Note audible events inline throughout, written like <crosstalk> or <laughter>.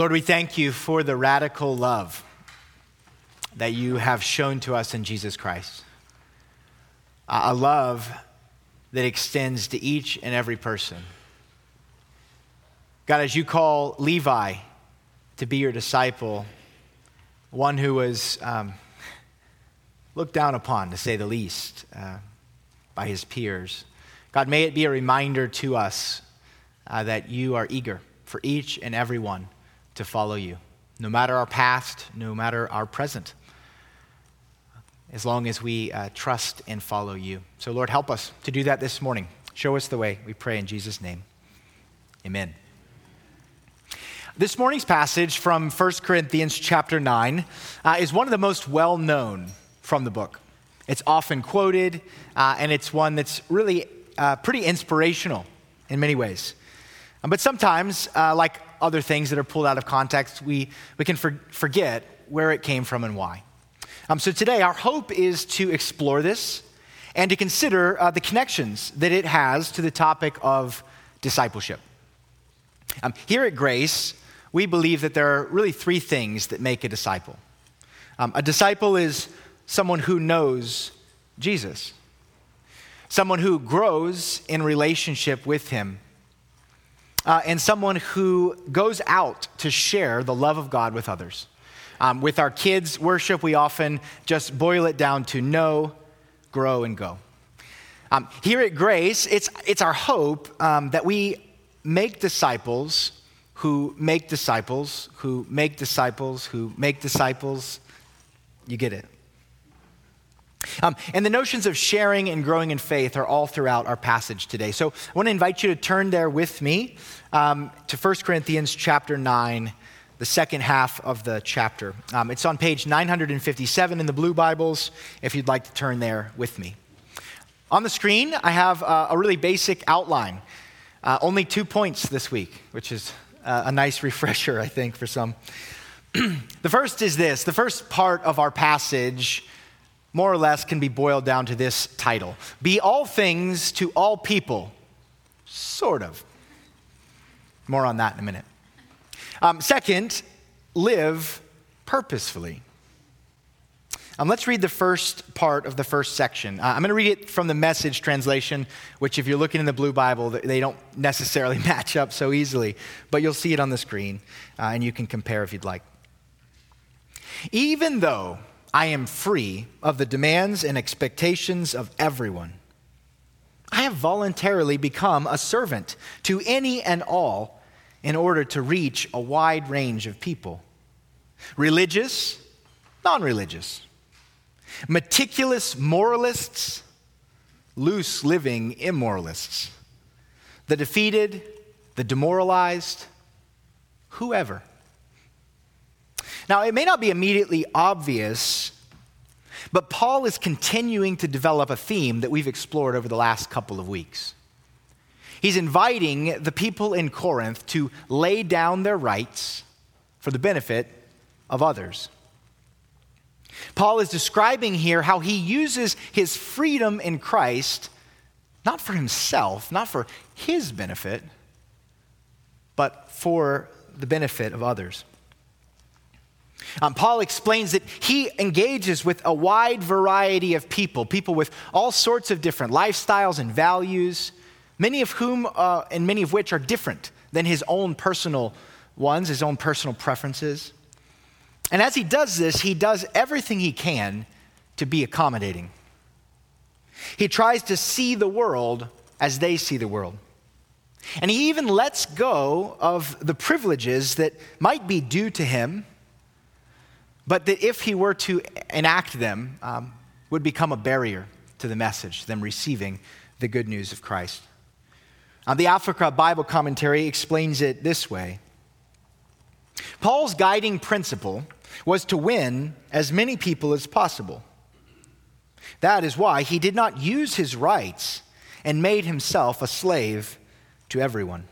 Lord, we thank you for the radical love that you have shown to us in Jesus Christ. A love that extends to each and every person. God, as you call Levi to be your disciple, one who was um, <laughs> looked down upon, to say the least, uh, by his peers, God, may it be a reminder to us uh, that you are eager for each and every one to follow you, no matter our past, no matter our present, as long as we uh, trust and follow you. So, Lord, help us to do that this morning. Show us the way, we pray in Jesus' name. Amen. This morning's passage from 1 Corinthians chapter 9 uh, is one of the most well known from the book. It's often quoted, uh, and it's one that's really uh, pretty inspirational in many ways. But sometimes, uh, like other things that are pulled out of context, we, we can for, forget where it came from and why. Um, so today, our hope is to explore this and to consider uh, the connections that it has to the topic of discipleship. Um, here at Grace, we believe that there are really three things that make a disciple. Um, a disciple is someone who knows Jesus someone who grows in relationship with him, uh, and someone who goes out to share the love of God with others. Um, with our kids' worship, we often just boil it down to know, grow, and go. Um, here at Grace, it's, it's our hope um, that we make disciples who make disciples, who make disciples, who make disciples. You get it. Um, and the notions of sharing and growing in faith are all throughout our passage today. So I want to invite you to turn there with me um, to 1 Corinthians chapter 9, the second half of the chapter. Um, it's on page 957 in the Blue Bibles, if you'd like to turn there with me. On the screen, I have uh, a really basic outline. Uh, only two points this week, which is uh, a nice refresher, I think, for some. <clears throat> the first is this the first part of our passage more or less can be boiled down to this title Be all things to all people, sort of. More on that in a minute. Um, second, live purposefully. Um, let's read the first part of the first section. Uh, I'm going to read it from the message translation, which, if you're looking in the Blue Bible, they don't necessarily <laughs> match up so easily, but you'll see it on the screen uh, and you can compare if you'd like. Even though I am free of the demands and expectations of everyone. I have voluntarily become a servant to any and all in order to reach a wide range of people religious, non religious, meticulous moralists, loose living immoralists, the defeated, the demoralized, whoever. Now, it may not be immediately obvious, but Paul is continuing to develop a theme that we've explored over the last couple of weeks. He's inviting the people in Corinth to lay down their rights for the benefit of others. Paul is describing here how he uses his freedom in Christ not for himself, not for his benefit, but for the benefit of others. Um, Paul explains that he engages with a wide variety of people, people with all sorts of different lifestyles and values, many of whom uh, and many of which are different than his own personal ones, his own personal preferences. And as he does this, he does everything he can to be accommodating. He tries to see the world as they see the world. And he even lets go of the privileges that might be due to him but that if he were to enact them, um, would become a barrier to the message, them receiving the good news of Christ. Uh, the Africa Bible Commentary explains it this way Paul's guiding principle was to win as many people as possible. That is why he did not use his rights and made himself a slave to everyone.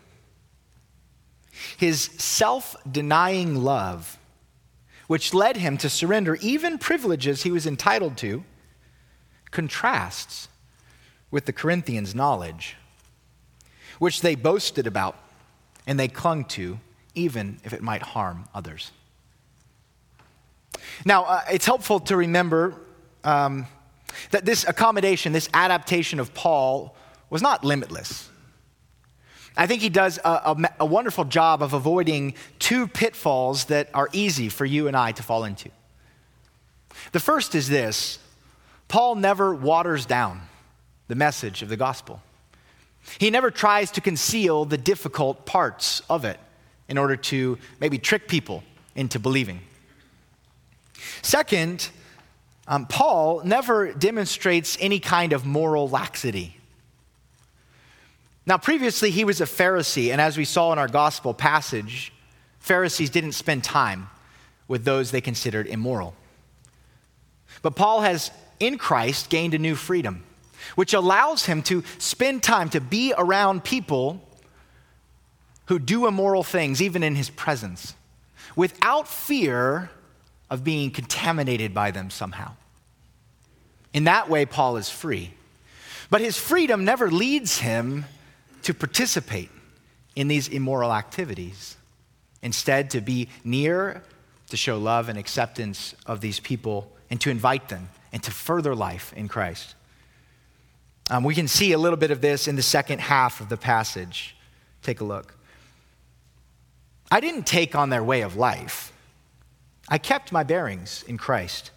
His self denying love which led him to surrender even privileges he was entitled to, contrasts with the Corinthians' knowledge, which they boasted about and they clung to, even if it might harm others. Now, uh, it's helpful to remember um, that this accommodation, this adaptation of Paul, was not limitless. I think he does a, a, a, wonderful job of avoiding two pitfalls that are easy for you and I to fall into. The first is this Paul never waters down the message of the gospel, he never tries to conceal the difficult parts of it in order to maybe trick people into believing. Second, um, Paul never demonstrates any kind of moral laxity. Now, previously, he was a Pharisee, and as we saw in our gospel passage, Pharisees didn't spend time with those they considered immoral. But Paul has, in Christ, gained a new freedom, which allows him to spend time to be around people who do immoral things, even in his presence, without fear of being contaminated by them somehow. In that way, Paul is free. But his freedom never leads him to participate in these immoral activities. Instead, to be near, to show love and acceptance of these people, and to invite them into further life in Christ. Um, we can see a little bit of this in the second half of the passage. Take a look. I didn't take on their way of life. I kept my bearings in Christ.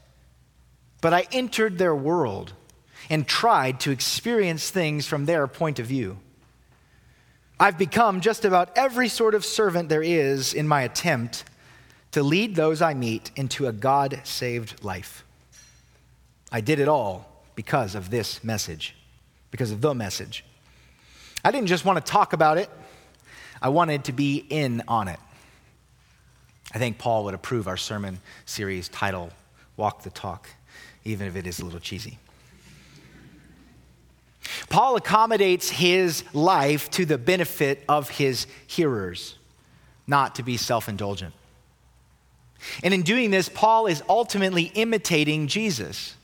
But I entered their world and tried to experience things from their point of view. I've become just about every sort of servant there is in my attempt to lead those I meet into a God saved life. I did it all because of this message, because of the message. I didn't just want to talk about it, I wanted to be in on it. I think Paul would approve our sermon series title, Walk the Talk, even if it is a little cheesy. Paul accommodates his life to the benefit of his hearers, not to be self indulgent. And in doing this, Paul is ultimately imitating Jesus,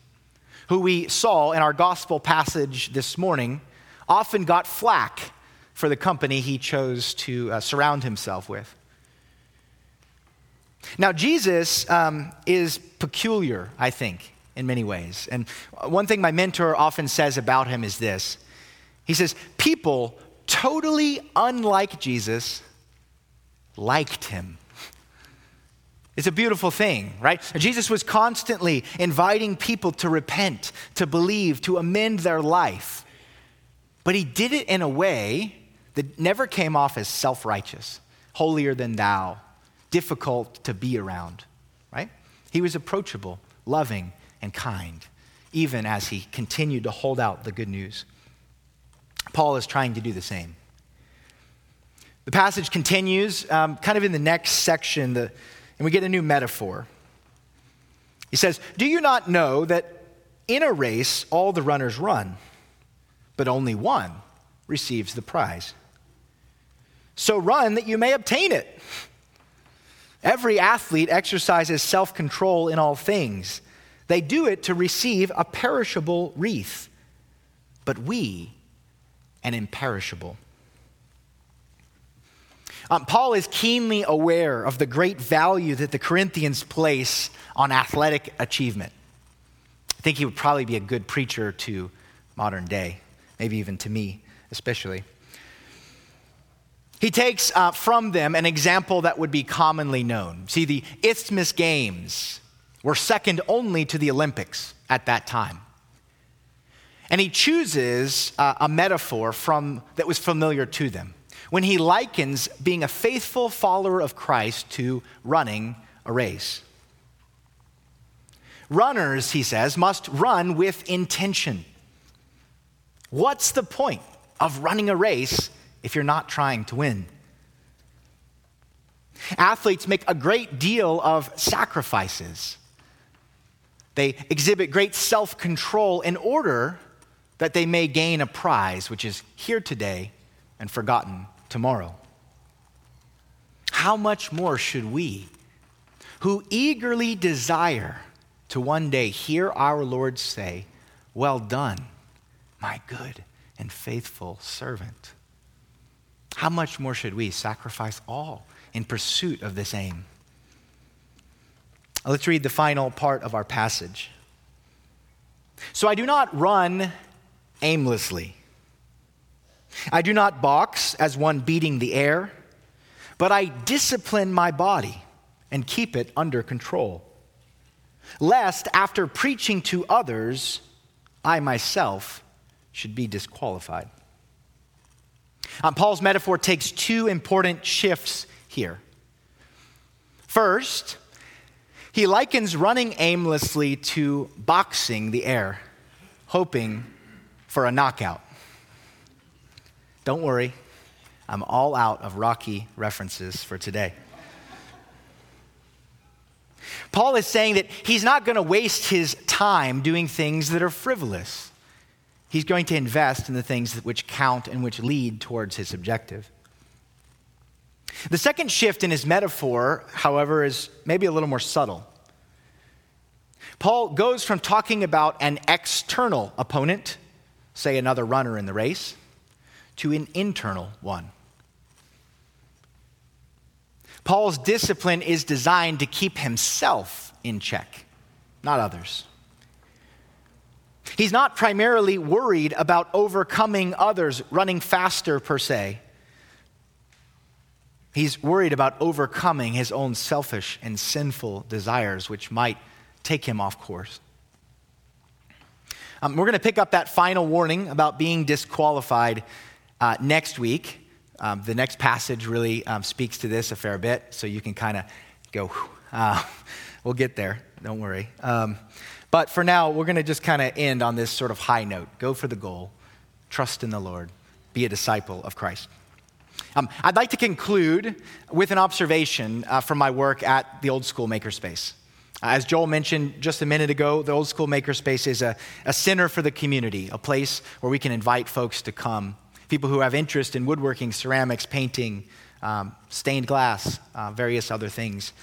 who we saw in our gospel passage this morning often got flack for the company he chose to uh, surround himself with. Now, Jesus um, is peculiar, I think, in many ways. And one thing my mentor often says about him is this he says, People totally unlike Jesus liked him. It's a beautiful thing, right? Jesus was constantly inviting people to repent, to believe, to amend their life. But he did it in a way that never came off as self righteous, holier than thou, difficult to be around, right? He was approachable, loving, and kind, even as he continued to hold out the good news. Paul is trying to do the same. The passage continues um, kind of in the next section, the, and we get a new metaphor. He says, Do you not know that in a race all the runners run, but only one receives the prize? So run that you may obtain it. Every athlete exercises self control in all things. They do it to receive a perishable wreath, but we an imperishable. Um, Paul is keenly aware of the great value that the Corinthians place on athletic achievement. I think he would probably be a good preacher to modern day, maybe even to me, especially. He takes uh, from them an example that would be commonly known. See, the Isthmus Games were second only to the Olympics at that time. And he chooses a metaphor from, that was familiar to them when he likens being a faithful follower of Christ to running a race. Runners, he says, must run with intention. What's the point of running a race if you're not trying to win? Athletes make a great deal of sacrifices. They exhibit great self control in order that they may gain a prize which is here today and forgotten tomorrow. How much more should we, who eagerly desire to one day hear our Lord say, Well done, my good and faithful servant? how much more should we sacrifice all in pursuit of this aim? Let's read the final part of our passage. So I do not run aimlessly. I do not box as one beating the air, but I discipline my body and keep it under control, lest after preaching to others, I myself should be disqualified. Um, Paul's metaphor takes two important shifts here. First, he likens running aimlessly to boxing the air, hoping for a knockout. Don't worry, I'm all out of Rocky references for today. Paul is saying that he's not going to waste his time doing things that are frivolous. He's going to invest in the things which count and which lead towards his objective. The second shift in his metaphor, however, is maybe a little more subtle. Paul goes from talking about an external opponent, say another runner in the race, to an internal one. Paul's discipline is designed to keep himself in check, not others. He's not primarily worried about overcoming others, running faster per se. He's worried about overcoming his own selfish and sinful desires, which might take him off course. Um, we're going to pick up that final warning about being disqualified uh, next week. Um, the next passage really um, speaks to this a fair bit, so you can kind of go, uh, <laughs> we'll get there, don't worry. Um, but for now, we're going to just kind of end on this sort of high note. Go for the goal, trust in the Lord, be a disciple of Christ. Um, I'd like to conclude with an observation uh, from my work at the Old School Makerspace. As Joel mentioned just a minute ago, the Old School Makerspace is a, a center for the community, a place where we can invite folks to come people who have interest in woodworking, ceramics, painting, um, stained glass, uh, various other things.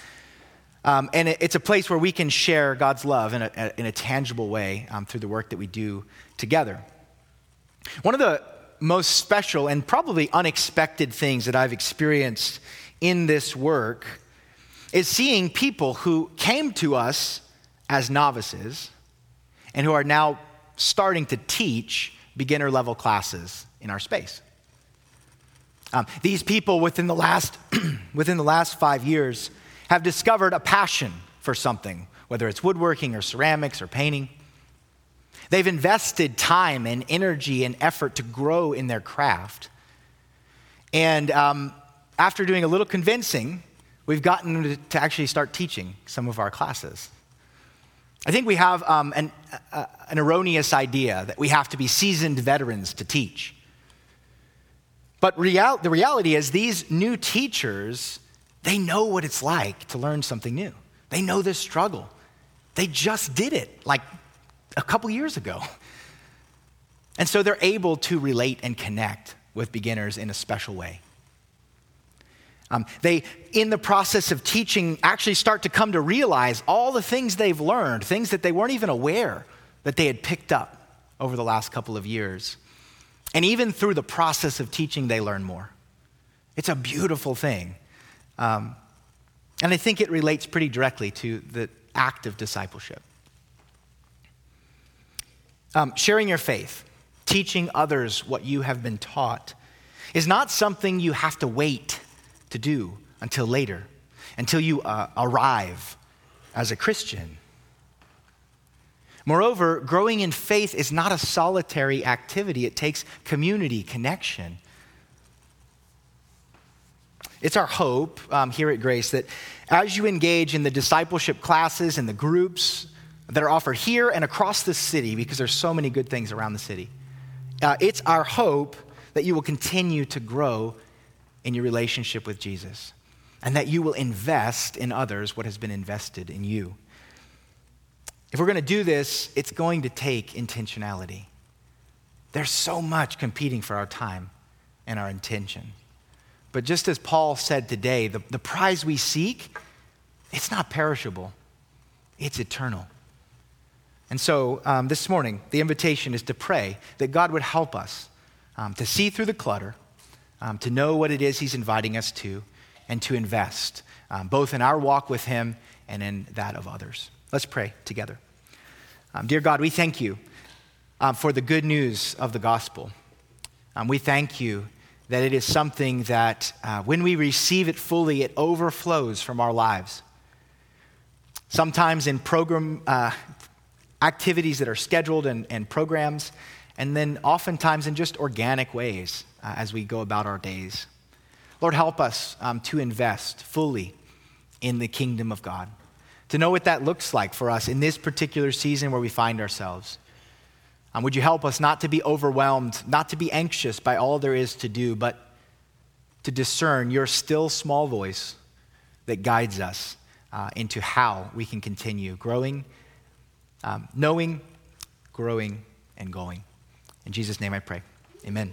Um, and it, it's a place where we can share God's love in a, in a tangible way um, through the work that we do together. One of the most special and probably unexpected things that I've experienced in this work is seeing people who came to us as novices and who are now starting to teach beginner level classes in our space. Um, these people within the, last, <clears throat> within the last five years have discovered a passion for something, whether it's woodworking or ceramics or painting. They've invested time and energy and effort to grow in their craft. And um, after doing a little convincing, we've gotten to actually start teaching some of our classes. I think we have um, an, uh, an erroneous idea that we have to be seasoned veterans to teach. But real, the reality is, these new teachers, they know what it's like to learn something new. They know this struggle. They just did it like a couple years ago. And so they're able to relate and connect with beginners in a special way. Um, they, in the process of teaching, actually start to come to realize all the things they've learned, things that they weren't even aware that they had picked up over the last couple of years. And even through the process of teaching, they learn more. It's a beautiful thing. Um, and I think it relates pretty directly to the act of discipleship. Um, sharing your faith, teaching others what you have been taught, is not something you have to wait to do until later, until you uh, arrive as a Christian. Moreover, growing in faith is not a solitary activity, it takes community, connection. It's our hope um, here at Grace that as you engage in the discipleship classes and the groups that are offered here and across the city, because there's so many good things around the city, uh, it's our hope that you will continue to grow in your relationship with Jesus and that you will invest in others what has been invested in you. If we're going to do this, it's going to take intentionality. There's so much competing for our time and our intention. But just as Paul said today, the, the prize we seek, it's not perishable, it's eternal. And so um, this morning, the invitation is to pray that God would help us um, to see through the clutter, um, to know what it is He's inviting us to and to invest, um, both in our walk with Him and in that of others. Let's pray together. Um, dear God, we thank you um, for the good news of the gospel. We thank you that it is something that uh, when we receive it fully, it overflows from our lives. Sometimes in program uh, activities that are scheduled and, and, programs, and then oftentimes in just organic ways uh, as we go about our days. Lord, help us um, to invest fully in the kingdom of God, to know what that looks like for us in this particular season where we find ourselves. Um, would you help us not to be overwhelmed, not to be anxious by all there is to do, but to discern your still small voice that guides us uh, into how we can continue growing, um, knowing, growing, and going. In Jesus' name I pray. Amen.